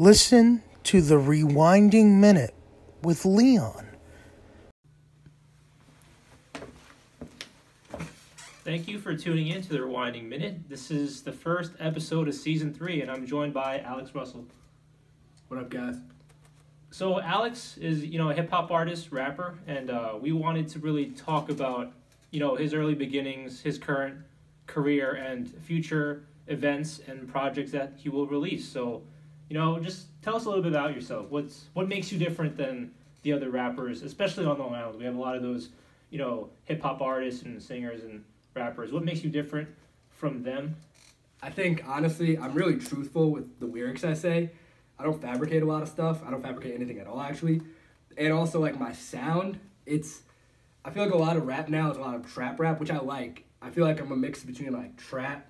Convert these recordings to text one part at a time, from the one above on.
Listen to the Rewinding Minute with Leon. Thank you for tuning in to the Rewinding Minute. This is the first episode of season three, and I'm joined by Alex Russell. What up, guys? So Alex is, you know, a hip hop artist, rapper, and uh, we wanted to really talk about, you know, his early beginnings, his current career, and future events and projects that he will release. So, you know, just tell us a little bit about yourself. What's what makes you different than the other rappers, especially on Long Island? We have a lot of those, you know, hip hop artists and singers and rappers. What makes you different from them? I think honestly, I'm really truthful with the lyrics I say. I don't fabricate a lot of stuff. I don't fabricate anything at all, actually. And also, like my sound, it's. I feel like a lot of rap now is a lot of trap rap, which I like. I feel like I'm a mix between like trap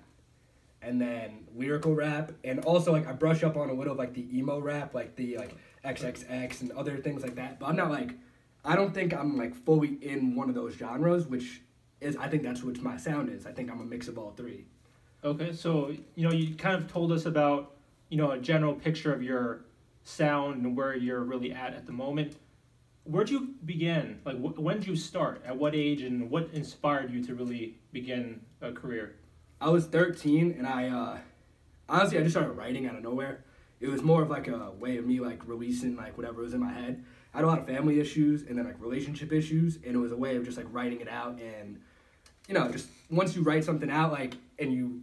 and then lyrical rap, and also like I brush up on a little of like the emo rap, like the like XXX and other things like that. But I'm not like, I don't think I'm like fully in one of those genres, which is I think that's what my sound is. I think I'm a mix of all three. Okay, so you know, you kind of told us about you know a general picture of your sound and where you're really at at the moment. Where'd you begin? Like, wh- when did you start? At what age, and what inspired you to really begin a career? I was 13 and I uh, honestly I just started writing out of nowhere. It was more of like a way of me like releasing like whatever was in my head. I had a lot of family issues and then like relationship issues and it was a way of just like writing it out and you know just once you write something out like and you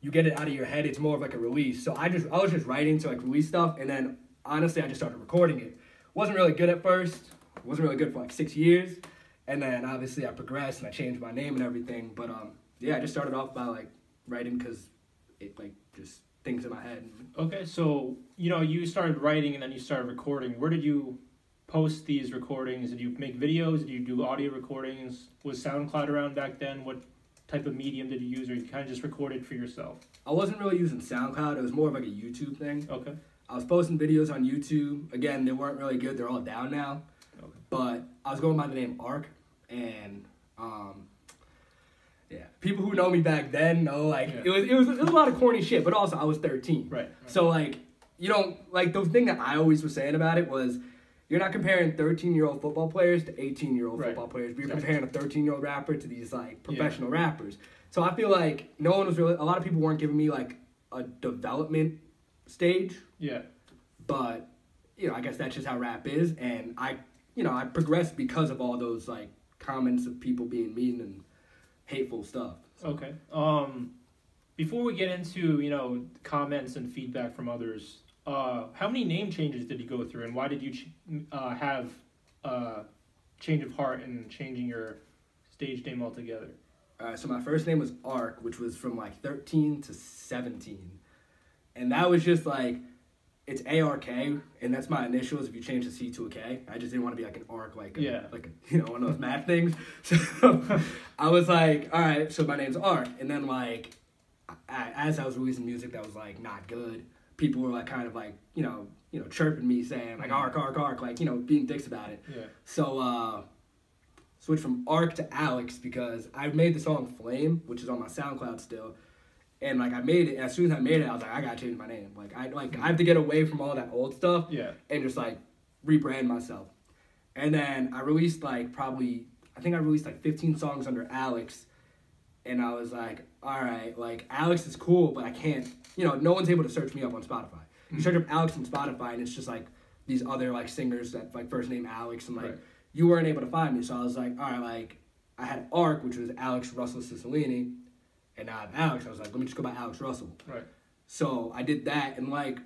you get it out of your head it's more of like a release. So I just I was just writing to like release stuff and then honestly I just started recording it. Wasn't really good at first. Wasn't really good for like 6 years. And then obviously I progressed and I changed my name and everything, but um yeah, I just started off by like writing because it like just things in my head. Okay, so you know, you started writing and then you started recording. Where did you post these recordings? Did you make videos? Did you do audio recordings? Was SoundCloud around back then? What type of medium did you use, or you kind of just recorded for yourself? I wasn't really using SoundCloud. It was more of like a YouTube thing. Okay. I was posting videos on YouTube. Again, they weren't really good. They're all down now. Okay. But I was going by the name Ark, and um, yeah, people who know me back then know like Yeah. it was it was it was a lot of corny shit. But also, I was thirteen. Right. So like you don't like the thing that I always was saying about it was you're not comparing 13 year old football players to 18 year old Right. football players. But you're Exactly. comparing a 13 year old rapper to these like professional rappers. So I feel like no one was really a lot of people weren't giving me like a development stage, Yeah. but you know I guess that's just how rap is, and I you know I progressed because of all those like comments of people being mean and hateful stuff. Okay. Um, before we get into you know comments and feedback from others, uh, how many name changes did you go through, and why did you ch- uh, have uh, change of heart and changing your stage name altogether? Uh, so my first name was Ark, which was from like 13 to 17. And that was just like, it's ARK, and that's my initials if you change the C to a K. I just didn't want to be like an ARC, like a, Yeah. like you know, one of those math things. So I was like, all right, so my name's Ark. And then like, I, as I was releasing music that was like not good, people were like kind of like, you know, you know, chirping me saying like Ark, Ark, Ark, like, you know, being dicks about it. Yeah. So uh switched from Ark to Alex because I made the song Flame, which is on my SoundCloud still. And like I made it, as soon as I made it, I was like, I gotta change my name. Like I like I have to get away from all that old stuff Yeah. and just like rebrand myself. And then I released like probably I think I released like 15 songs under Alex, and I was like, all right, like Alex is cool, but I can't, you know, no one's able to search me up on Spotify. You mm-hmm. search up Alex on Spotify, and it's just like these other like singers that like first name Alex, and like Right. you weren't able to find me. So I was like, all right, like I had Arc, which was Alex Russell Cicilline, and I have Alex. I was like, let me just go by Alex Russell. Right. So I did that, and like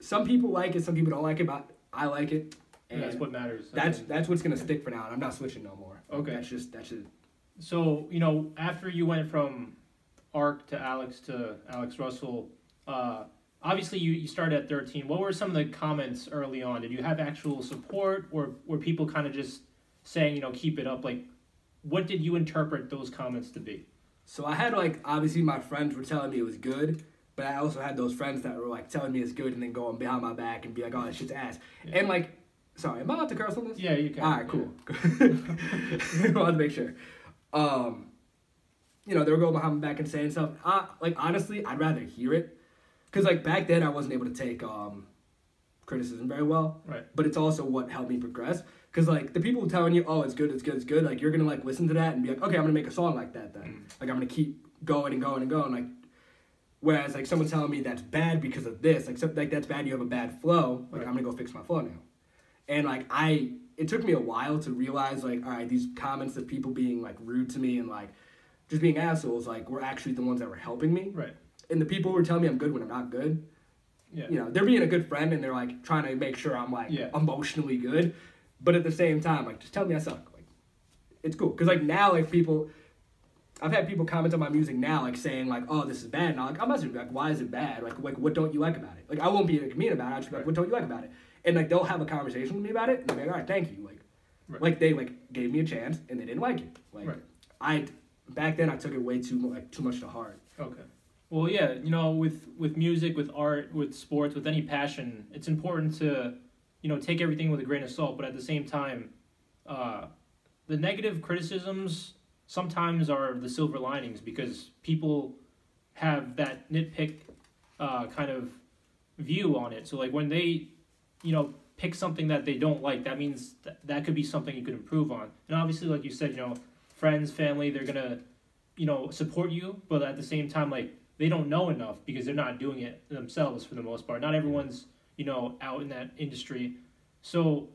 some people like it, some people don't like it, but I like it. And that's what matters. I that's mean, that's what's gonna stick for now. And I'm not switching no more. Okay. That's just that's just So you know, after you went from Ark to Alex to Alex Russell, uh, obviously you, you started at thirteen. What were some of the comments early on? Did you have actual support, or were people kind of just saying, you know, keep it up? Like, what did you interpret those comments to be? So I had like obviously my friends were telling me it was good, but I also had those friends that were like telling me it's good and then going behind my back and be like, "Oh, that shit's ass." Yeah. And like, sorry, am I allowed to curse on this? Yeah, you can. All right, cool. I wanted to make sure. Um, you know, they were going behind my back and saying stuff. I, like honestly, I'd rather hear it, cause like back then I wasn't able to take um, criticism very well. Right. But it's also what helped me progress. Cause like the people telling you, oh, it's good, it's good, it's good. Like you're gonna like listen to that and be like, okay, I'm gonna make a song like that then. Mm. Like I'm gonna keep going and going and going. Like whereas like someone telling me that's bad because of this, like so, like that's bad. You have a bad flow. Like Right. I'm gonna go fix my flow now. And like I, it took me a while to realize like, all right, these comments of people being like rude to me and like just being assholes, like were actually the ones that were helping me. Right. And the people who were telling me I'm good when I'm not good, Yeah. you know, they're being a good friend and they're like trying to make sure I'm like Yeah. emotionally good, but at the same time, like just tell me I suck. Like, it's cool because like now like people, I've had people comment on my music now like saying like, oh, this is bad, and I'm like, I'm not like, why is it bad? Like, like what don't you like about it? Like, I won't be like, mean about it. I'll just be like, Right. what don't you like about it? And like they'll have a conversation with me about it, and be like, all right, thank you. Like, Right. like they like gave me a chance and they didn't like it. Like, Right. I back then I took it way too like too much to heart. Okay. Well, yeah, you know, with with music, with art, with sports, with any passion, it's important to, you know, take everything with a grain of salt. But at the same time, uh, the negative criticisms sometimes are the silver linings because people have that nitpick uh, kind of view on it. So like when they, you know, pick something that they don't like, that means that that could be something you could improve on. And obviously, like you said, you know, friends, family, they're gonna, you know, support you, but at the same time, like they don't know enough because they're not doing it themselves for the most part. Not everyone's, you know, out in that industry. So,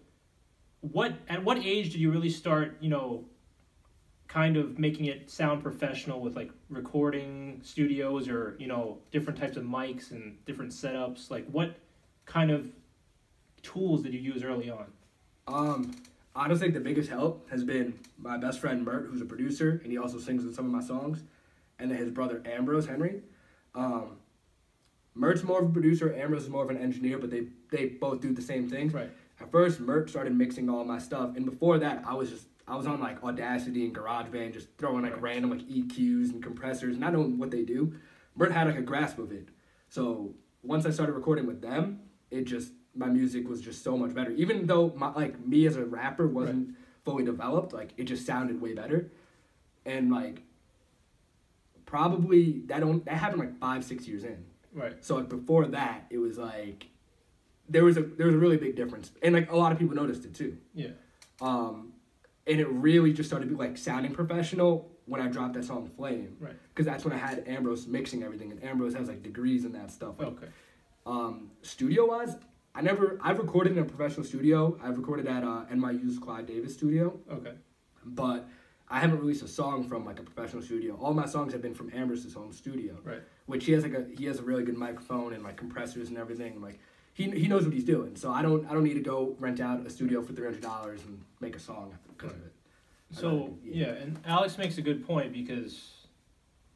what at what age did you really start, you know, kind of making it sound professional with like recording studios or you know different types of mics and different setups? Like, what kind of tools did you use early on? Um, honestly, the biggest help has been my best friend Mert, who's a producer, and he also sings in some of my songs, and then his brother Ambrose Henry. Um, Mert's more of a producer, Ambrose is more of an engineer, but they they both do the same things. Right. At first, Mert started mixing all my stuff, and before that, I was just I was on like Audacity and GarageBand, just throwing like Right. random like EQs and compressors, and I don't knowing what they do. Mert had like a grasp of it, so once I started recording with them, it just my music was just so much better. Even though my like me as a rapper wasn't fully developed, like it just sounded way better, and like probably that don't that happened like five six years in. Right. So like before that, it was like there was a there was a really big difference, and like a lot of people noticed it too. Yeah. Um, and it really just started to be like sounding professional when I dropped that song Flame, Right. because that's when I had Ambrose mixing everything, and Ambrose has like degrees in that stuff. Like, Okay. um, studio wise, I never I've recorded in a professional studio. I've recorded at uh, NYU's Clive Davis studio, Okay. but I haven't released a song from like a professional studio. All my songs have been from Ambrose's home studio Right. which he has like a he has a really good microphone and like compressors and everything. and, Like he he knows what he's doing. So I don't I don't need to go rent out a studio for three hundred dollars and make a song because of it. So Yeah. yeah, and Alex makes a good point because,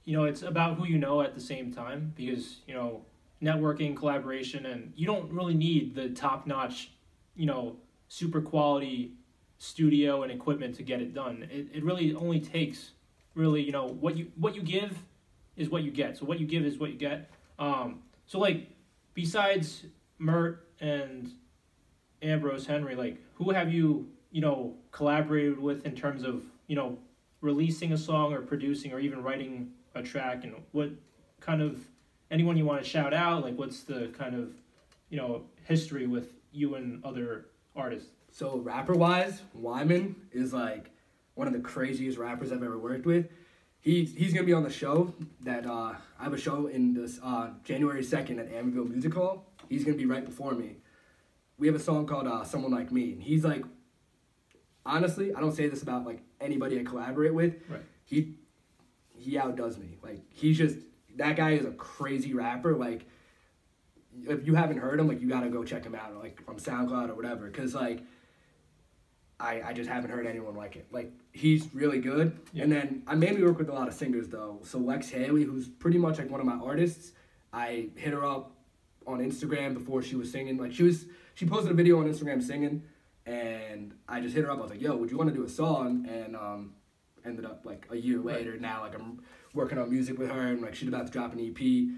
you know, it's about who you know at the same time because you know networking, collaboration, and you don't really need the top notch, you know, super quality studio and equipment to get it done. It it really only takes really you know what you what you give is what you get. So what you give is what you get. Um, so like besides Mert and Ambrose Henry, like who have you you know collaborated with in terms of you know releasing a song or producing or even writing a track and what kind of anyone you want to shout out like what's the kind of you know history with you and other artists So rapper wise, Wyman is like one of the craziest rappers I've ever worked with. He's he's gonna be on the show that uh, I have a show in this uh, January second at Amityville Music Hall. He's gonna be right before me. We have a song called uh, "Someone Like Me," and he's like, honestly, I don't say this about like anybody I collaborate with. Right. He he outdoes me. Like he's just that guy is a crazy rapper. Like if you haven't heard him, like you gotta go check him out, like from SoundCloud or whatever, because like I I just haven't heard anyone like it. Like he's really good. Yeah. And then I mainly work with a lot of singers though. So Lex Haley, who's pretty much like one of my artists, I hit her up on Instagram before she was singing. Like she was she posted a video on Instagram singing, and I just hit her up. I was like, "Yo, would you want to do a song?" And um, ended up like a year Right. later. Now like I'm working on music with her, and like she's about to drop an EP.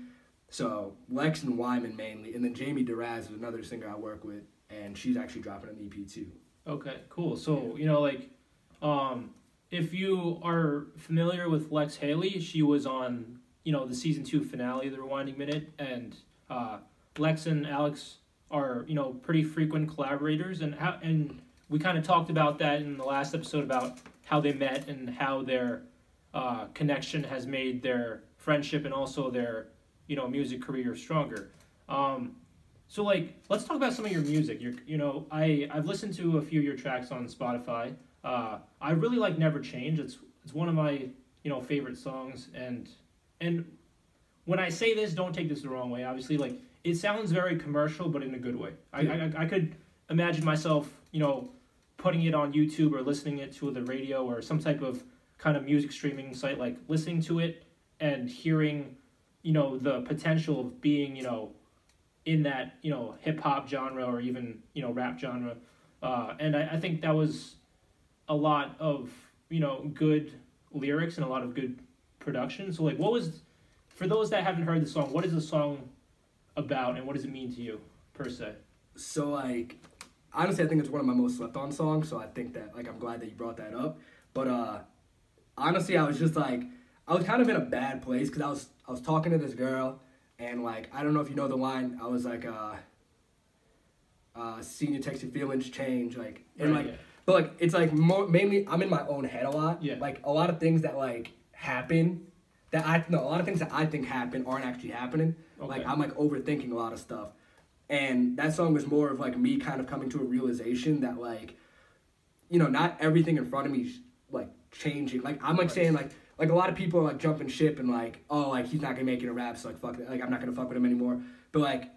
So Lex and Wyman mainly, and then Jamie Duraz is another singer I work with, and she's actually dropping an EP too. Okay cool so you know like um if you are familiar with lex haley she was on you know the season two finale of the rewinding minute and uh lex and alex are you know pretty frequent collaborators, and how and we kind of talked about that in the last episode about how they met and how their uh, connection has made their friendship and also their you know music career stronger. Um, so like, let's talk about some of your music. Your you know I I've listened to a few of your tracks on Spotify. Uh, I really like Never Change. It's it's one of my you know favorite songs and and when I say this, don't take this the wrong way. Obviously, like it sounds very commercial, but in a good way. I, I, I could imagine myself, you know, putting it on YouTube or listening it to the radio or some type of kind of music streaming site, like listening to it and hearing, you know, the potential of being, you know, in that, you know, hip hop genre or even, you know, rap genre. Uh, and I, I think that was a lot of, you know, good lyrics and a lot of good production. So like what was for those that haven't heard the song, what is the song about and what does it mean to you per se? So like honestly I think it's one of my most slept on songs, so I think that like I'm glad that you brought that up. But uh honestly I was just like I was kind of in a bad place cuz I was I was talking to this girl and like I don't know if you know the line, I was like uh uh senior text your feelings change like and Right, like yeah. but like it's like mo- mainly I'm in my own head a lot. Yeah. Like a lot of things that like happen that I no a lot of things that I think happen aren't actually happening. Okay. Like I'm like overthinking a lot of stuff. And that song was more of like me kind of coming to a realization that like you know, not everything in front of me is like changing. Like I'm like Right. saying like like a lot of people are like jumping ship and like, oh like he's not gonna make it a rap, so like fuck that. like I'm not gonna fuck with him anymore. But like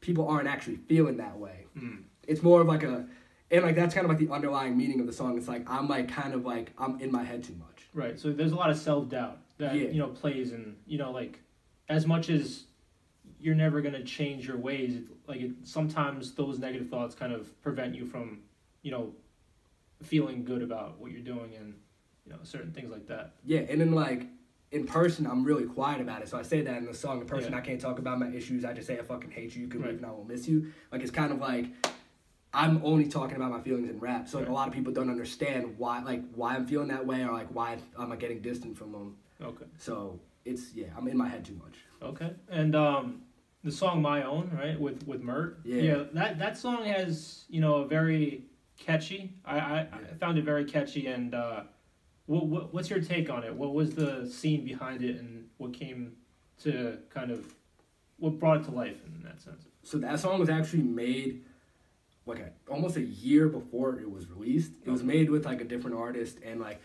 people aren't actually feeling that way. Mm. It's more of like a and like that's kind of like the underlying meaning of the song. It's like I'm like kind of like I'm in my head too much. Right. So there's a lot of self doubt that Yeah. you know plays and you know like as much as you're never gonna change your ways, like it, sometimes those negative thoughts kind of prevent you from you know feeling good about what you're doing and you know certain things like that. Yeah, and then like in person, I'm really quiet about it. So I say that in the song. In person, Yeah. I can't talk about my issues. I just say I fucking hate you. You can Right. leave, and I will miss you. Like it's kind of like I'm only talking about my feelings in rap. So like Right. a lot of people don't understand why like why I'm feeling that way or like why I'm like getting distant from them. Okay. So it's yeah, I'm in my head too much. Okay. And um, the song "My Own," right, with with Mert. Yeah. yeah. that that song has you know a very catchy. I I, I found it very catchy. And uh, what, what what's your take on it? What was the scene behind it, and what came to kind of what brought it to life in that sense? So that song was actually made like a, almost a year before it was released. It was made with like a different artist and like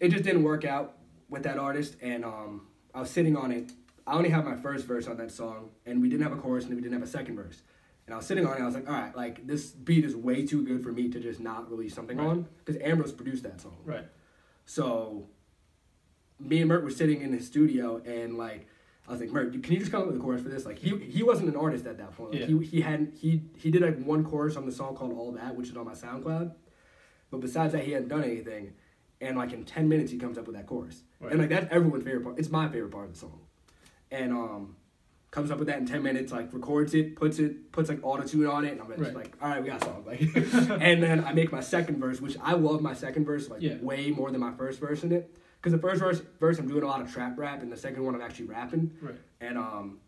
it just didn't work out with that artist and um I was sitting on it. I only have my first verse on that song and we didn't have a chorus and we didn't have a second verse. And I was sitting on it, I was like, all right, like this beat is way too good for me to just not release something Right. on because Ambrose produced that song. Right. So me and Mert were sitting in his studio and like I was like, Mert, can you just come up with a chorus for this? Like he he wasn't an artist at that point. Like, Yeah. He he hadn't he he did like one chorus on the song called All That, which is on my SoundCloud. But besides that, he hadn't done anything. And like in ten minutes, he comes up with that chorus. Right. And like that's everyone's favorite part. It's my favorite part of the song. And um, comes up with that in ten minutes. Like records it, puts it, puts like auto tune on it, and I'm just Right. like, all right, we got a song. Like, and then I make my second verse, which I love my second verse like Yeah. way more than my first verse in it. Because the first verse, verse I'm doing a lot of trap rap, and the second one I'm actually rapping. Right. And um,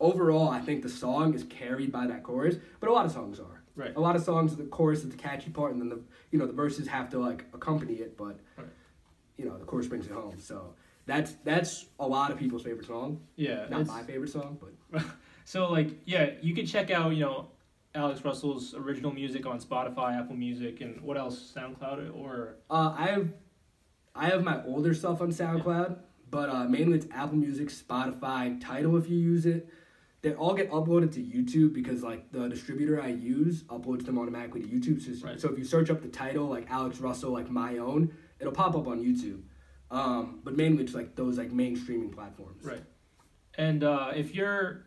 overall, I think the song is carried by that chorus, but a lot of songs are. Right. A lot of songs, the chorus is the catchy part, and then the you know the verses have to like accompany it, but Right. you know the chorus brings it home. So that's that's a lot of people's favorite song. Yeah. Not my favorite song, but So like yeah, you can check out you know Alex Russell's original music on Spotify, Apple Music, and what else? SoundCloud or uh, I have I have my older stuff on SoundCloud, but uh, mainly it's Apple Music, Spotify, Tidal if you use it. They all get uploaded to YouTube because like the distributor I use uploads them automatically to YouTube. So, Right. so if you search up the title like Alex Russell like my own, it'll pop up on YouTube. Um, but mainly to like those like main streaming platforms. Right. And uh, if you're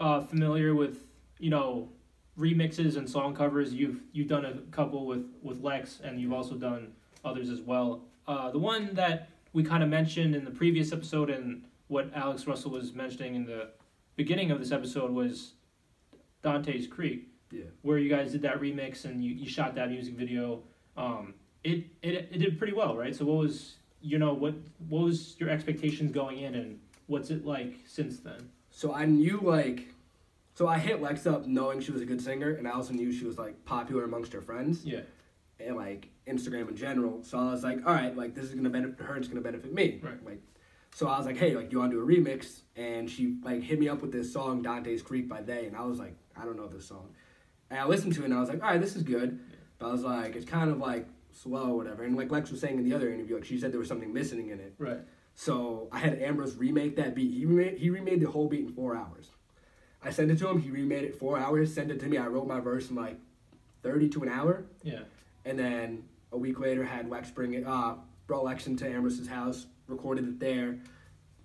uh, familiar with you know remixes and song covers, you've you've done a couple with with Lex, and you've also done others as well. Uh, the one that we kind of mentioned in the previous episode, and what Alex Russell was mentioning in the beginning of this episode was Dante's Creek, Yeah. where you guys did that remix and you, you shot that music video. Um, it, it it did pretty well, right? So what was you know what what was your expectations going in, and what's it like since then? So I knew like, So I hit Lex up knowing she was a good singer, and I also knew she was like popular amongst her friends Yeah. and like Instagram in general. So I was like, all right, like this is gonna benefit her, it's gonna benefit me. Right. Like, so I was like, hey, like you wanna do a remix? And she like hit me up with this song Dante's Creek by They, and I was like, I don't know this song. And I listened to it, and I was like, all right, this is good. But I was like, it's kind of like slow whatever. And like Lex was saying in the other interview, like she said there was something missing in it. Right. So I had Ambrose remake that beat. He remade, he remade the whole beat in four hours. I sent it to him. He remade it four hours. Sent it to me. I wrote my verse in like thirty to an hour. Yeah. And then a week later, had Lex bring it, uh, brought Lex into Ambrose's house, recorded it there,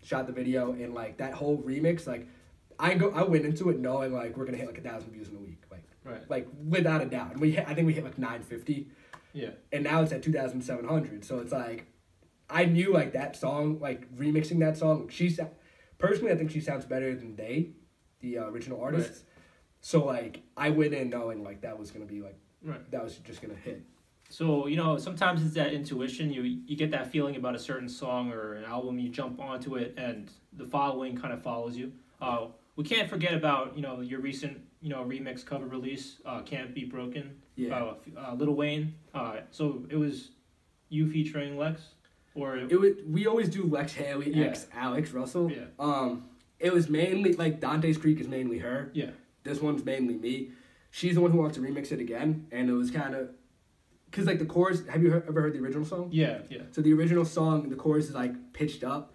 shot the video, and like that whole remix, like I go, I went into it knowing like we're gonna hit like a thousand views in a week, like Right. like without a doubt. And we, hit, I think we hit like nine fifty, Yeah. and now it's at two thousand seven hundred. So it's like, I knew like that song, like remixing that song. She sa- personally, I think she sounds better than they, the uh, original artists. So like, I went in knowing like that was gonna be like Right. that was just gonna hit. So you know, sometimes it's that intuition. You you get that feeling about a certain song or an album. You jump onto it, and the following kind of follows you. Uh, we can't forget about you know your recent you know remix cover release, uh, "Can't Be Broken," Yeah. uh, uh, Lil Wayne. Uh, so it was you featuring Lex, or It was, we always do Lex Haley Yeah. X Alex Russell. yeah, Um, it was mainly like Dante's Creek is mainly her. yeah, This one's mainly me. She's the one who wants to remix it again, and it was kind of, cause like the chorus. Have you heard, ever heard the original song? yeah, yeah, So the original song, the chorus is like pitched up,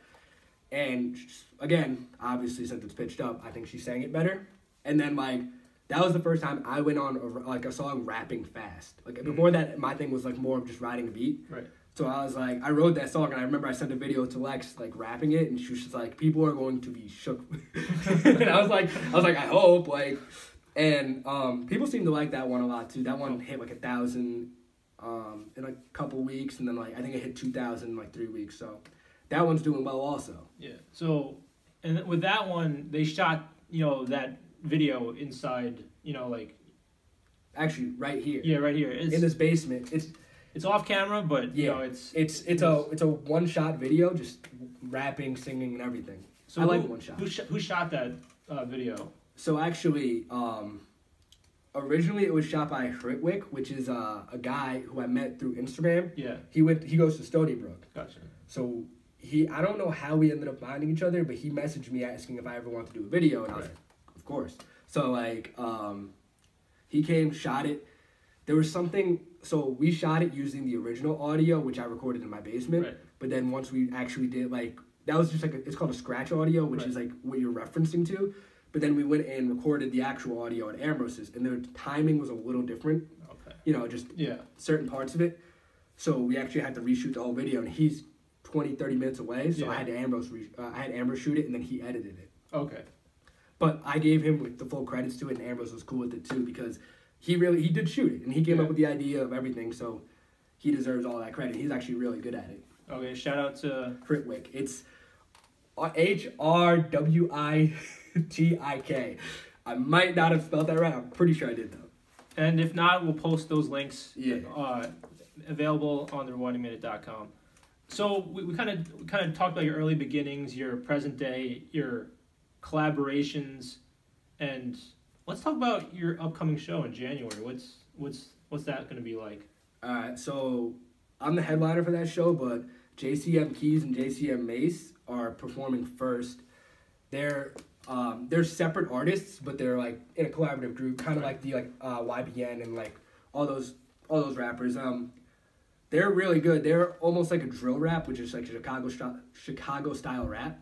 and again, obviously since it's pitched up, I think she sang it better. And then like that was the first time I went on a, like a song rapping fast. Like before that, my thing was like more of just riding a beat. right, So I was like, I wrote that song, and I remember I sent a video to Lex, like rapping it, and she was just like, people are going to be shook. and I was like, I was like, I hope, like, and um, people seem to like that one a lot too. That one hit like a thousand um, in a couple weeks, and then like I think it hit two thousand in like three weeks. So that one's doing well also. yeah. So, and with that one, they shot you know that video inside you know like Actually, right here yeah right here. It's in this basement, it's it's off camera, but you Yeah. know it's it's it's a it's a one shot video, just rapping, singing, and everything. So I like one shot. Who, sh- who shot that uh, video? So actually, um, originally it was shot by Hritwick, which is uh, a guy who I met through Instagram. Yeah, He went. He goes to Stony Brook. gotcha. So he. I don't know how we ended up finding each other, but he messaged me asking if I ever want to do a video, and I was like, of course. So like, um, he came, shot it. There was something. So we shot it using the original audio, which I recorded in my basement. Right. But then once we actually did like that was just like a, it's called a scratch audio, which Right. is like what you're referencing to. But then we went and recorded the actual audio at Ambrose's, and the timing was a little different. Okay. You know, just Yeah. certain parts of it. So we actually had to reshoot the whole video, and he's 20, 30 minutes away. So Yeah. I had to Ambrose, re- uh, I had Ambrose shoot it, and then he edited it. Okay. But I gave him like the full credits to it, and Ambrose was cool with it too because he really he did shoot it, and he came Yeah. up with the idea of everything. So he deserves all that credit. He's actually really good at it. Okay. Shout out to Critwick. It's H R W I T I K. I might not have spelled that right. I'm pretty sure I did though. and if not, we'll post those links. Yeah. Uh, available on the rewindingminute.com. So we, we kind of kind of talked about your early beginnings, your present day, your collaborations, and let's talk about your upcoming show in January. What's what's what's that going to be like? All right, so I'm the headliner for that show, but JCM Keys and JCM Mace are performing first. They're um, they're separate artists, but they're like in a collaborative group, kind of like the like uh, YBN and like all those all those rappers. Um, they're really good. They're almost like a drill rap, which is like Chicago style, Chicago style rap.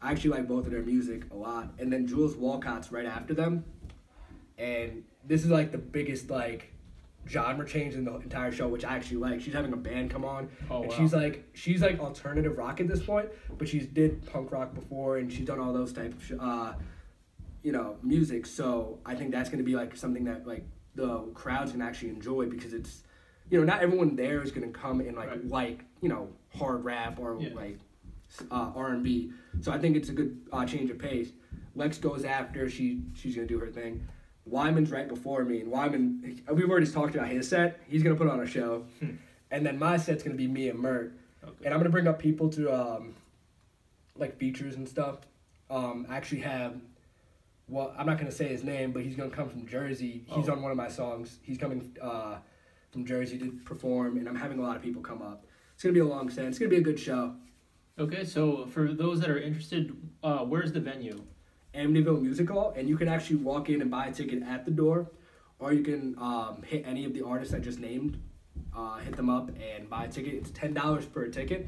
I actually like both of their music a lot. And then Jules Walcott's right after them, and this is like the biggest like genre change in the entire show, which I actually like. She's having a band come on, Oh and wow. she's like she's like alternative rock at this point, but she's did punk rock before, and she's done all those type of sh- uh, you know music. So I think that's gonna be like something that like the crowds can actually enjoy because it's you know not everyone there is gonna come and like Right. like you know hard rap or Yeah. like uh, R and B. So I think it's a good uh, change of pace. Lex goes after she she's gonna do her thing. Wyman's right before me, and Wyman we've already talked about his set. He's gonna put on a show, Hmm. and then my set's gonna be me and Mert, Okay. and I'm gonna bring up people to um, like features and stuff. Um, I actually have well, I'm not gonna say his name, but he's gonna come from Jersey. He's Oh. on one of my songs. He's coming uh, from Jersey to perform, and I'm having a lot of people come up. It's gonna be a long set. It's gonna be a good show. Okay, so for those that are interested, uh, where's the venue? Amityville Music Hall, and you can actually walk in and buy a ticket at the door, or you can um, hit any of the artists I just named, uh, hit them up and buy a ticket. It's ten dollars per ticket,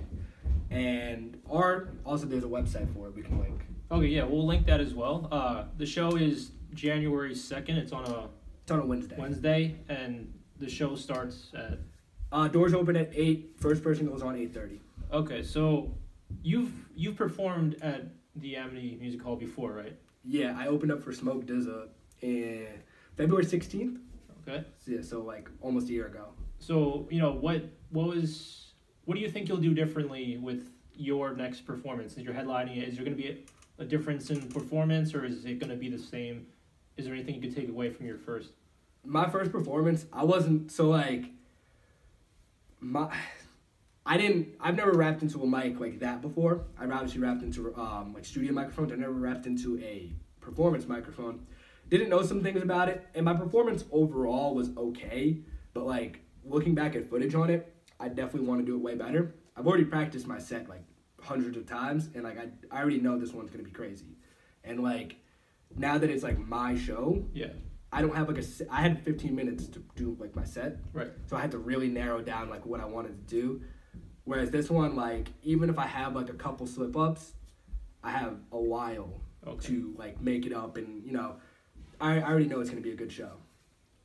and or also there's a website for it we can link. Okay, yeah, we'll link that as well. Uh, the show is January second. It's on a It's on a Wednesday. Wednesday, and the show starts at. Uh, doors open at eight. First person goes on eight thirty. Okay, so you've you've performed at the Amity Music Hall before, right? Yeah, I opened up for Smoke DZA in February sixteenth. Okay. So, yeah, so like almost a year ago. So you know what what was what do you think you'll do differently with your next performance? Is you're headlining it? Is there going to be a, a difference in performance, or is it going to be the same? Is there anything you could take away from your first? My first performance, I wasn't so like my I didn't I've never rapped into a mic like that before. I've obviously rapped into um like studio microphones. I never rapped into a performance microphone. Didn't know some things about it, and my performance overall was okay. But like looking back at footage on it, I definitely want to do it way better. I've already practiced my set like hundreds of times, and like I, I already know this one's gonna be crazy. And like now that it's like my show, Yeah. I don't have like a. se- I had 15 minutes to do like my set, Right. so I had to really narrow down like what I wanted to do. Whereas this one, like even if I have like a couple slip ups, I have a while Okay. to like make it up, and you know, I, I already know it's gonna be a good show.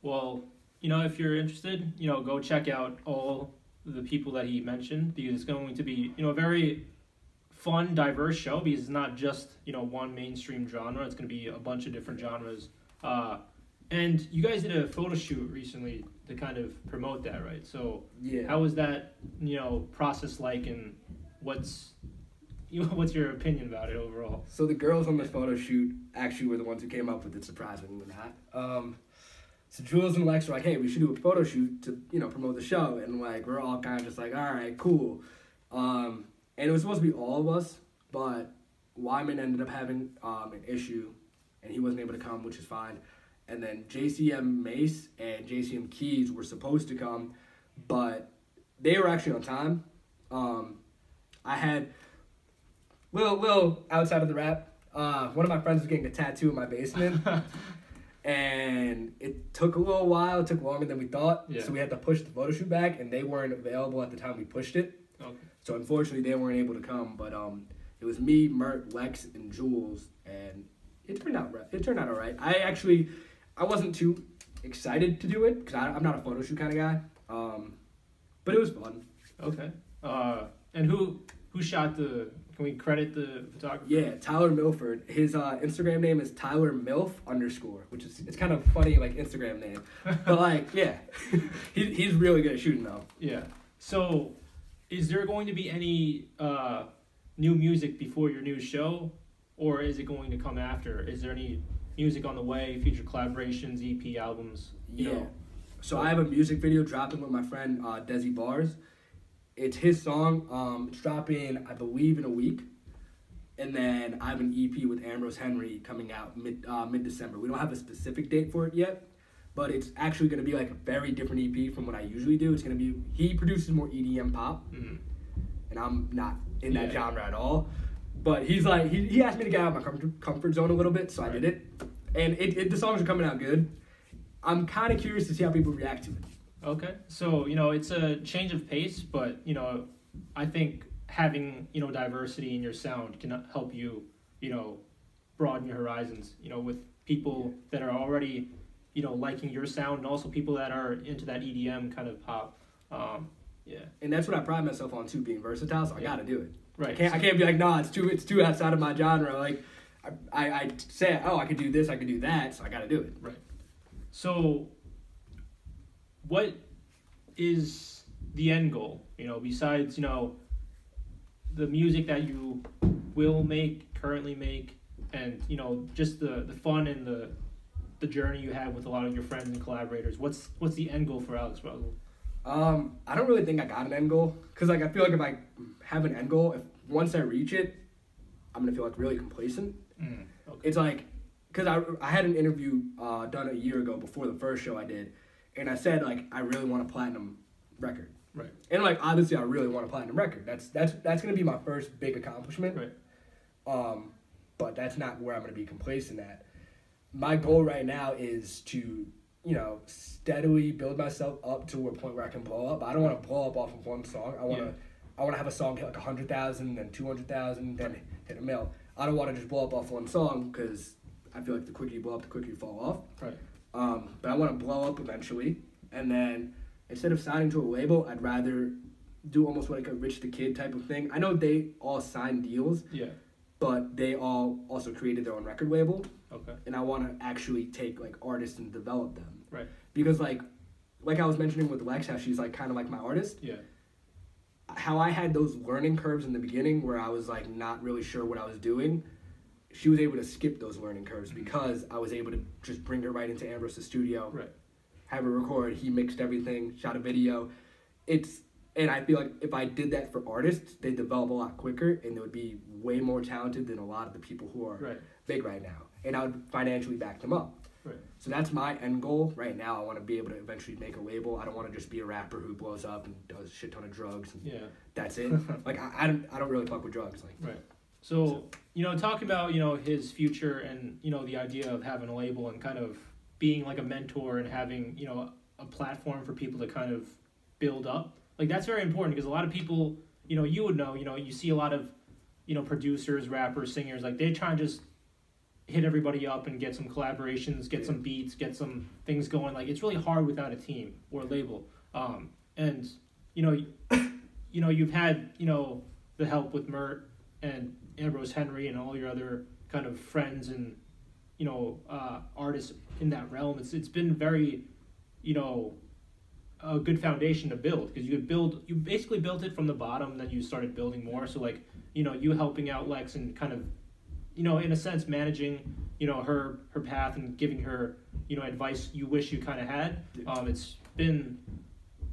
Well, you know, if you're interested, you know, go check out all the people that he mentioned because it's going to be, you know, a very fun, diverse show because it's not just, you know, one mainstream genre. It's going to be a bunch of different genres. Uh, and you guys did a photo shoot recently to kind of promote that, right? So, Yeah. how was that, you know, process like, and what's, you know, what's your opinion about it overall? So the girls on this photo shoot actually were the ones who came up with it, surprisingly not. Um, so Jules and Lex were like, "Hey, we should do a photo shoot to you know promote the show," and like we're all kind of just like, "All right, cool." Um, and it was supposed to be all of us, but Wyman ended up having um, an issue, and he wasn't able to come, which is fine. And then JCM Mace and JCM Keys were supposed to come, but they were actually on time. Um, I had little little outside of the rap. Uh, one of my friends was getting a tattoo in my basement, and it took a little while. It took longer than we thought, Yeah. so we had to push the photo shoot back, and they weren't available at the time we pushed it. Okay. So unfortunately, they weren't able to come. But um, it was me, Mert, Lex, and Jules, and it turned out it turned out all right. I actually I wasn't too excited to do it because I'm not a photo shoot kind of guy. Um, but it was fun. Okay. Uh, and who who shot the? Can we credit the photographer? Yeah, Tyler Milford. His uh, Instagram name is Tyler Milf underscore, which is it's kind of funny like Instagram name, but like yeah, he, he's really good at shooting though. Yeah. So, is there going to be any uh, new music before your new show, or is it going to come after? Is there any music on the way? Future collaborations, EP albums? You Yeah. know. So I have a music video dropping with my friend uh, Desi Bars. It's his song. Um, it's dropping, I believe, in a week. And then I have an EP with Ambrose Henry coming out mid uh, mid December. We don't have a specific date for it yet, but it's actually going to be like a very different EP from what I usually do. It's going to be he produces more EDM pop, Mhm. and I'm not in that Yeah. genre at all. But he's like he, he asked me to get out of my comfort, comfort zone a little bit, so I did it. And it, it the songs are coming out good. I'm kind of curious to see how people react to it. Okay. So you know, it's a change of pace, but you know, I think having you know diversity in your sound can help you you know broaden your horizons. You know, with people that are already you know liking your sound, and also people that are into that EDM kind of pop. Um, yeah. and that's what I pride myself on too, being versatile. So I Yeah. got to do it. Right. I can't I can't be like, nah, it's too it's too outside of my genre. Like, I, I, I say, oh, I could do this, I could do that, so I got to do it. Right. So, what is the end goal? You know, besides you know the music that you will make, currently make, and you know just the the fun and the the journey you have with a lot of your friends and collaborators. What's what's the end goal for Alex Russell? Um, I don't really think I got an end goal because like I feel like if I have an end goal, if once I reach it, I'm gonna feel like really complacent. Okay. It's like because I, I had an interview uh, done a year ago before the first show I did, and I said like I really want a platinum record. Right. And like obviously I really want a platinum record. That's that's that's gonna be my first big accomplishment. Right. Um, but that's not where I'm gonna be complacent at. My goal right now is to you know steadily build myself up to a point where I can blow up. I don't want to blow up off of one song. I want to Yeah. I want to have a song hit like a hundred thousand, then two hundred thousand, then hit a mil. I don't want to just blow up off one song because I feel like the quicker you blow up, the quicker you fall off. Right. Um, but I want to blow up eventually, and then instead of signing to a label, I'd rather do almost like a Rich the Kid type of thing. I know they all signed deals, Yeah. but they all also created their own record label, Okay. and I want to actually take like artists and develop them. Right. Because like, like I was mentioning with Lex, how she's like kind of like my artist. Yeah. How I had those learning curves in the beginning where I was like not really sure what I was doing. She was able to skip those learning curves mm-hmm. because I was able to just bring her right into Ambrose's studio, Right. have her record. He mixed everything, shot a video. It's and I feel like if I did that for artists, they develop a lot quicker and they would be way more talented than a lot of the people who are Right. big right now. And I would financially back them up. Right. So that's my end goal right now. I want to be able to eventually make a label. I don't want to just be a rapper who blows up and does a shit ton of drugs and Yeah. that's it. like I, I don't I don't really fuck with drugs. Like Right. So, you know, talking about, you know, his future and, you know, the idea of having a label and kind of being like a mentor and having, you know, a platform for people to kind of build up. Like that's very important because a lot of people, you know, you would know, you know, you see a lot of, you know, producers, rappers, singers, like they try and just hit everybody up and get some collaborations, get some beats, get some things going. Like it's really hard without a team or a label. Um, and you know, you know, you've had you know the help with Mert and Ambrose Henry and all your other kind of friends and you know uh, artists in that realm. It's it's been very, you know, a good foundation to build because you could build you basically built it from the bottom, then you started building more. So like you know you helping out Lex and kind of you know in a sense managing you know her her path and giving her you know advice you wish you kind of had. Um, it's been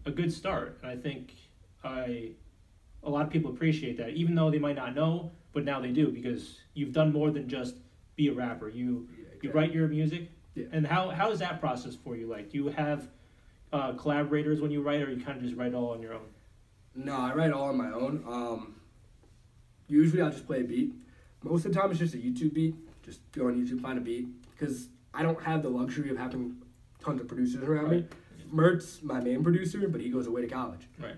a good start, and I think I a lot of people appreciate that, even though they might not know, but now they do because you've done more than just be a rapper. You you write your music, Yeah. and how how is that process for you? Like, do you have uh, collaborators when you write, or you kind of just write all on your own? No, I write all on my own. Um, usually I'll just play a beat. Most of the time it's just a YouTube beat. Just go on YouTube, find a beat. Because I don't have the luxury of having tons of producers around me. Mert's my main producer, but he goes away to college. Right.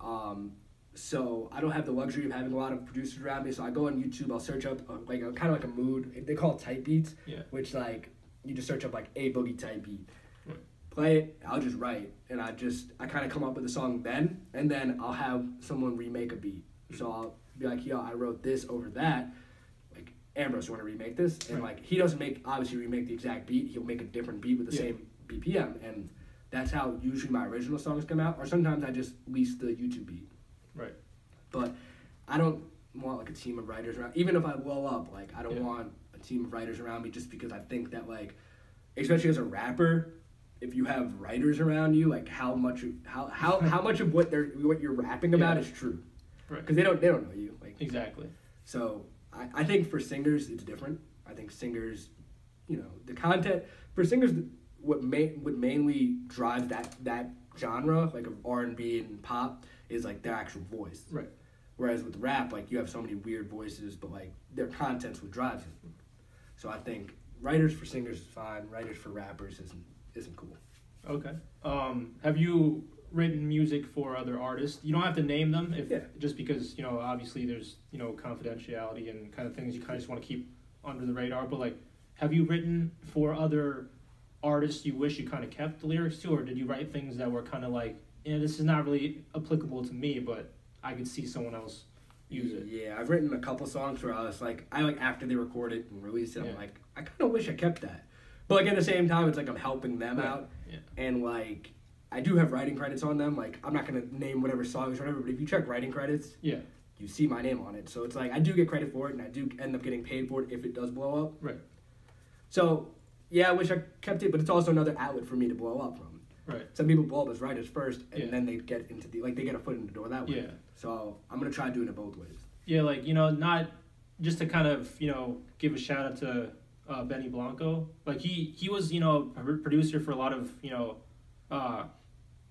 Um, so I don't have the luxury of having a lot of producers around me. So I go on YouTube, I'll search up uh, like a, kind of like a mood. They call it type beats, Yeah. which like you just search up like A Boogie type beat. Right. Play it. I'll just write, and I just I kind of come up with a song then, and then I'll have someone remake a beat. So I'll be like, yo, I wrote this over that. Ambrose, you want to remake this? And Right. like he doesn't make obviously remake the exact beat. He'll make a different beat with the Yeah. same BPM, and that's how usually my original songs come out. Or sometimes I just lease the YouTube beat. Right. But I don't want like a team of writers around. Even if I blow up, like I don't Yeah. want a team of writers around me just because I think that like, especially as a rapper, if you have writers around you, like how much of- how how how much of what they're what you're rapping about Yeah. is true Right. because they don't they don't know you like Exactly. so I, I think for singers it's different. I think singers, you know, the content for singers what main what mainly drives that that genre like of R and B and pop is like their actual voice. Right. Whereas with rap, like you have so many weird voices, but like their content's what drives it. So I think writers for singers is fine. Writers for rappers isn't isn't cool. Okay. Um, have you written music for other artists? You don't have to name them, if Yeah. just because you know obviously there's you know confidentiality and kind of things you kind of just want to keep under the radar. But like, have you written for other artists you wish you kind of kept the lyrics to, or did you write things that were kind of like, yeah, this is not really applicable to me, but I could see someone else use it. Yeah, I've written a couple songs for us. like, I like after they record it and release it, Yeah. I'm like, I kind of wish I kept that. But like at the same time, it's like I'm helping them Right. out, Yeah. and like I do have writing credits on them. Like I'm not gonna name whatever songs or whatever, but if you check writing credits, Yeah. you see my name on it. So it's like I do get credit for it, and I do end up getting paid for it if it does blow up. Right. So yeah, I wish I kept it, but it's also another outlet for me to blow up from. Right. Some people blow up as writers first, and Yeah. then they get into the like they get a foot in the door that way. Yeah. So I'm gonna try doing it both ways. Yeah, like you know, not just to kind of you know give a shout out to uh, Benny Blanco. Like he he was you know a producer for a lot of you know uh,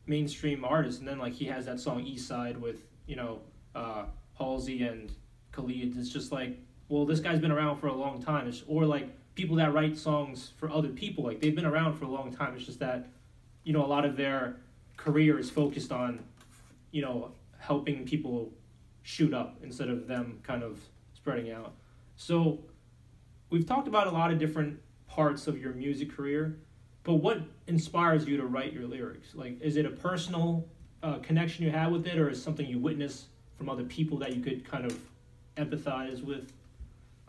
mainstream artists, and then like he has that song East Side with you know uh, Halsey and Khalid. It's just like well this guy's been around for a long time. It's, or like people that write songs for other people, like they've been around for a long time. It's just that you know a lot of their career is focused on you know helping people shoot up instead of them kind of spreading out. So we've talked about a lot of different parts of your music career, but what inspires you to write your lyrics? Like, is it a personal uh, connection you have with it, or is something you witness from other people that you could kind of empathize with?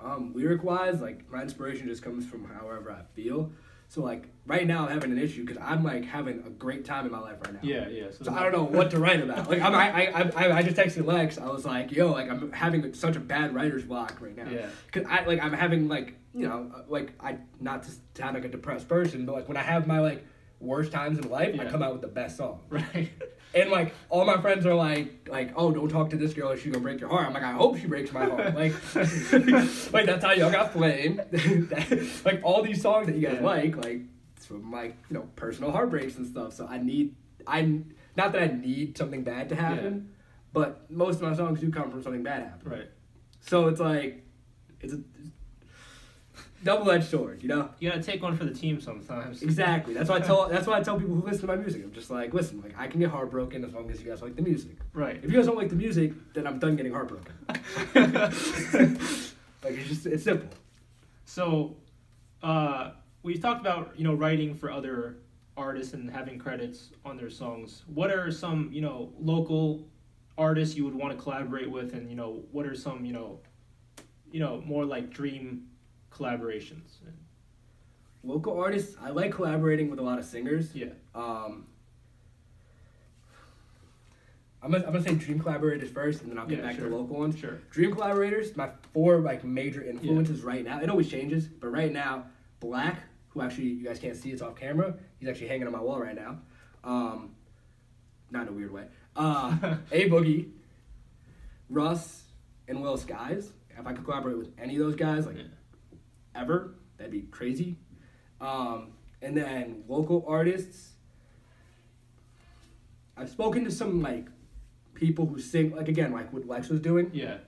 Um, lyric wise, like my inspiration just comes from however I feel. So like right now I'm having an issue because I'm like having a great time in my life right now. Yeah, yeah. So I don't know what to write about. Like I'm, I, I, I, I just texted Lex. I was like, yo, like I'm having such a bad writer's block right now. Yeah. Cause I like I'm having like you know uh, like I not to sound like a depressed person, but like when I have my like worst times in life, I come out with the best song. Right. And like all my friends are like like oh don't talk to this girl or she gonna break your heart. I'm like I hope she breaks my heart. Like like that's how y'all got flame. like all these songs that you guys Yeah. like like it's from like you know personal heartbreaks and stuff. So I need I not that I need something bad to happen, but most of my songs do come from something bad happening. Right. So it's like it's a double edged sword, you know. You gotta take one for the team sometimes. Exactly. That's why I tell. That's why I tell people who listen to my music. I'm just like, listen, like I can get heartbroken as long as you guys like the music. Right. If you guys don't like the music, then I'm done getting heartbroken. like it's just it's simple. So, uh, we've talked about you know writing for other artists and having credits on their songs. What are some you know local artists you would want to collaborate with, and you know what are some you know, you know more like dream collaborations? Local artists, I like collaborating with a lot of singers. Yeah. Um, I'm gonna, I'm gonna say dream collaborators first, and then I'll get Yeah, back sure. to local ones. Sure. Dream collaborators, my four like major influences right now. It always changes, but right now, Black, who actually you guys can't see, it's off camera. He's actually hanging on my wall right now. Um, not in a weird way. Uh, A Boogie, Russ, and Lil Skies. If I could collaborate with any of those guys, like Yeah. Ever, that'd be crazy. Um, and then local artists. I've spoken to some like people who sing like again like what Lex was doing Yeah.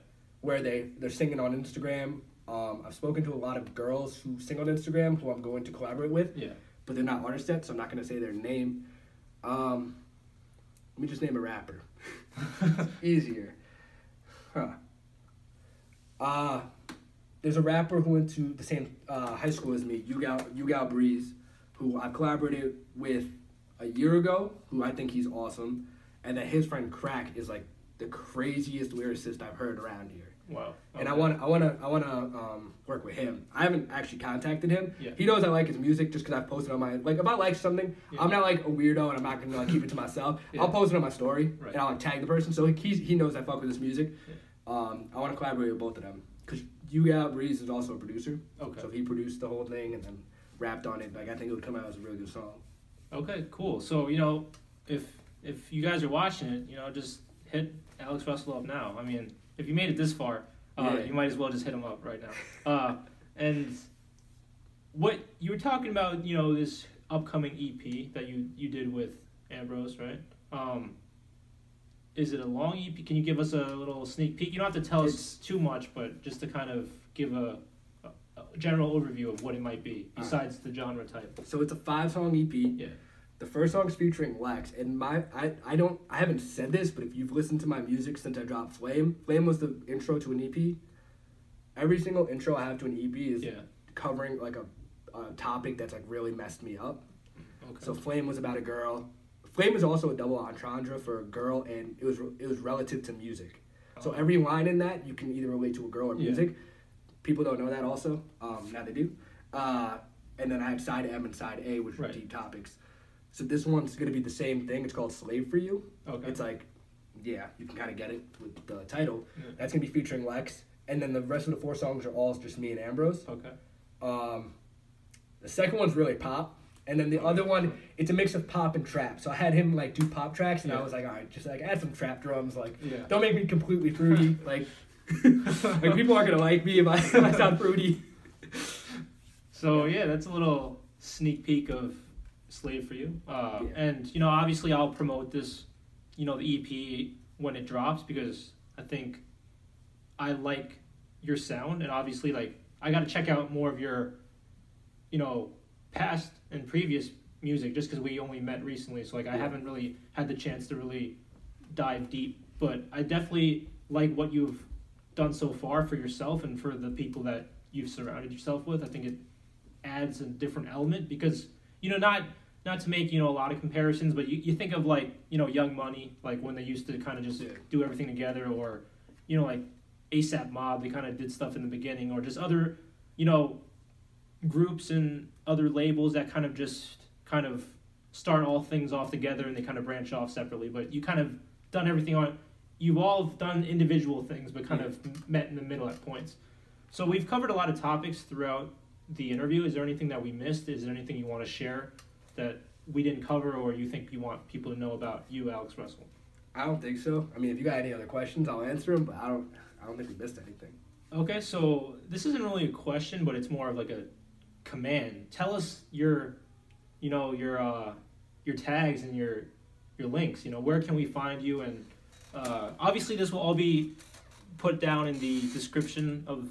where they they're singing on Instagram. Um, I've spoken to a lot of girls who sing on Instagram who I'm going to collaborate with, Yeah. but they're not artists yet, so I'm not going to say their name. Um, let me just name a rapper. Easier. Huh. Uh, there's a rapper who went to the same uh, high school as me, Yugal, Yugal Breeze, who I collaborated with a year ago, who I think he's awesome. And that his friend Crack is like the craziest lyricist I've heard around here. Wow. And I Okay. want I want to I want to um, work with him. I haven't actually contacted him. Yeah. He knows I like his music just because I've posted on my like if I like something, Yeah. I'm not like a weirdo and I'm not gonna like keep it to myself. Yeah. I'll post it on my story Right. and I'll like tag the person so he he knows I fuck with his music. Yeah. Um, I want to collaborate with both of them because Yuga Breeze is also a producer. Okay. So he produced the whole thing and then rapped on it, like I think it would come out as a really good song. Okay, cool. So you know, if if you guys are watching it, you know, just hit Alex Russell up now. I mean, if you made it this far, uh, Yeah. you might as well just hit him up right now. Uh, and what you were talking about, you know, this upcoming EP that you you did with Ambrose, right? Um, is it a long EP? Can you give us a little sneak peek? You don't have to tell us too much, but just to kind of give a, a, a general overview of what it might be, besides the genre type. So it's a five song EP. Yeah. The first song's featuring Lex, and my I, I don't I haven't said this, but if you've listened to my music since I dropped Flame, Flame was the intro to an EP. Every single intro I have to an EP is Yeah. covering like a, a topic that's like really messed me up. Okay. So Flame was about a girl. Flame is also a double entendre for a girl, and it was it was relative to music. So Oh. every line in that you can either relate to a girl or Yeah. music. People don't know that also. Um, now they do. Uh, and then I have side M and side A, which Right. are deep topics. So this one's gonna be the same thing. It's called Slave for You. Okay. It's like, yeah, you can kind of get it with the title. Yeah. That's gonna be featuring Lex, and then the rest of the four songs are all just me and Ambrose. Okay. Um, the second one's really pop, and then the other one, it's a mix of pop and trap. So I had him like do pop tracks, and I was like, all right, just like add some trap drums. Like, Yeah. don't make me completely fruity. like, like people aren't gonna like me if I if I sound fruity. So yeah, that's a little sneak peek of Slave for you. Uh, Yeah. And you know, obviously, I'll promote this, you know, the EP when it drops because I think I like your sound, and obviously, like I got to check out more of your, you know, past and previous music just because we only met recently. So like, I haven't really had the chance to really dive deep, but I definitely like what you've done so far for yourself and for the people that you've surrounded yourself with. I think it adds a different element because you know not not to make you know a lot of comparisons, but you, you think of like you know Young Money, like when they used to kind of just Yeah. do everything together, or you know like ASAP Mob, they kind of did stuff in the beginning, or just other you know groups and other labels that kind of just kind of start all things off together and they kind of branch off separately. But you kind of done everything on. You've all done individual things, but kind of met in the middle at points. So we've covered a lot of topics throughout the interview. Is there anything that we missed? Is there anything you want to share that we didn't cover, or you think you want people to know about you, Alex Russell? I don't think so. I mean, if you got any other questions, I'll answer them. But I don't. I don't think we missed anything. Okay, so this isn't really a question, but it's more of like a command. Tell us your, you know, your uh, your tags and your your links. You know, where can we find you? And uh, obviously, this will all be put down in the description of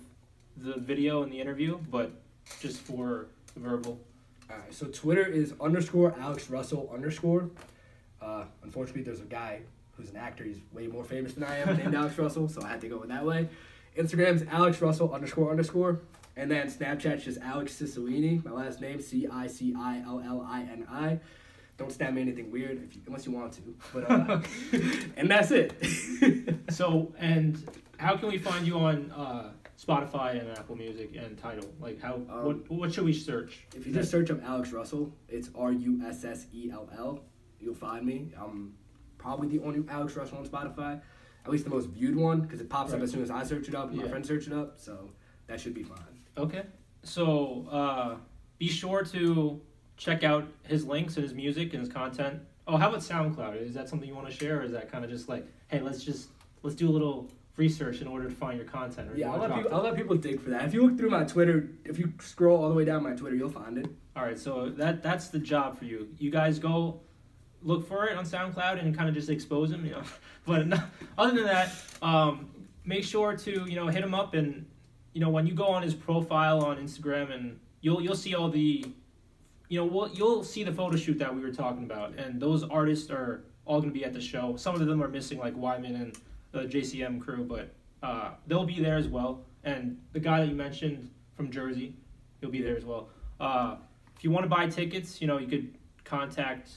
the video and the interview, but just for verbal. Alright, so Twitter is underscore Alex Russell underscore. Uh, unfortunately, there's a guy who's an actor. He's way more famous than I am, named Alex Russell, so I had to go with that way. Instagram's Alex Russell underscore underscore. And then Snapchat's just Alex Cicillini. My last name, C I C I L L I N I. Don't snap me anything weird if you, unless you want to. But uh, and that's it. So, and how can we find you on uh, Spotify and Apple Music and Tidal? Like, how Um, what what should we search? If you just search up Alex Russell, it's R U S S E L L. You'll find me. I'm probably the only Alex Russell on Spotify, at least the most viewed one, because it pops up as soon as I search it up and my Yeah. friends search it up. So that should be fine. Okay. So uh, be sure to check out his links and his music and his content. Oh, how about SoundCloud? Is that something you want to share, or is that kind of just like, hey, let's just let's do a little research in order to find your content? Or do you Yeah, I'll let, people. I'll let people dig for that. If you look through my Twitter, if you scroll all the way down my Twitter, you'll find it. All right, so that that's the job for you. You guys go look for it on SoundCloud and kind of just expose him, you know. But no, other than that, um, make sure to you know hit him up and you know when you go on his profile on Instagram and you'll you'll see all the you know we'll, you'll see the photo shoot that we were talking about and those artists are all going to be at the show. Some of them are missing like Wyman and the JCM crew, but uh, they'll be there as well. And the guy that you mentioned from Jersey, he'll be there as well. Uh, if you want to buy tickets, you know, you could contact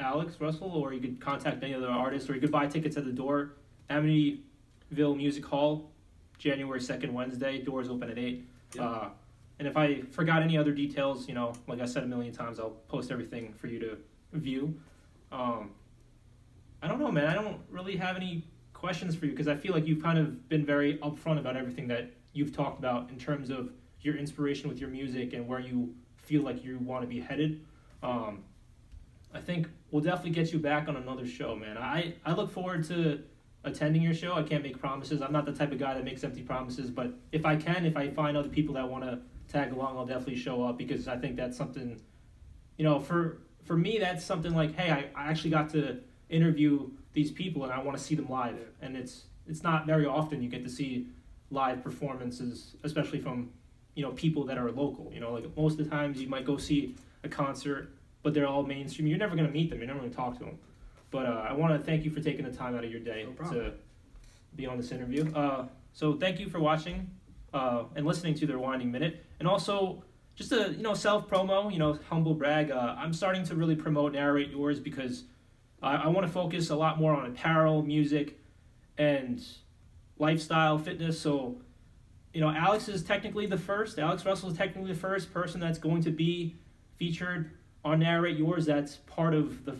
Alex Russell or you could contact any other artist or you could buy tickets at the door. Amityville Music Hall, January 2nd, Wednesday. Doors open at 8. Yeah. Uh, and if I forgot any other details, you know, like I said a million times, I'll post everything for you to view. Um, I don't know, man. I don't really have any questions for you because I feel like you've kind of been very upfront about everything that you've talked about in terms of your inspiration with your music and where you feel like you want to be headed. Um, I think we'll definitely get you back on another show, man. I, I look forward to attending your show. I can't make promises. I'm not the type of guy that makes empty promises, but if I can, if I find other people that want to tag along, I'll definitely show up because I think that's something, you know, for for me, that's something like, hey, I, I actually got to interview these people and I want to see them live, and it's it's not very often you get to see live performances, especially from you know people that are local. You know, like most of the times you might go see a concert, but they're all mainstream. You're never gonna meet them. You're never gonna talk to them. But uh, I want to thank you for taking the time out of your day No to be on this interview. Uh, so thank you for watching uh, and listening to the Rewinding Minute, and also just a you know self promo, you know humble brag. Uh, I'm starting to really promote narrate yours because I, I want to focus a lot more on apparel, music, and lifestyle, fitness. So you know Alex is technically the first. Alex Russell is technically the first person that's going to be featured on narrate yours. That's part of the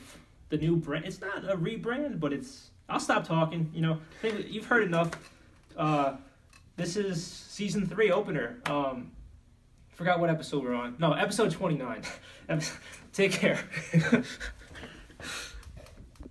the new brand. It's not a rebrand, but it's. I'll stop talking. You know, you've heard enough. Uh, this is season three opener. Um, forgot what episode we're on. No, episode twenty nine. Take care.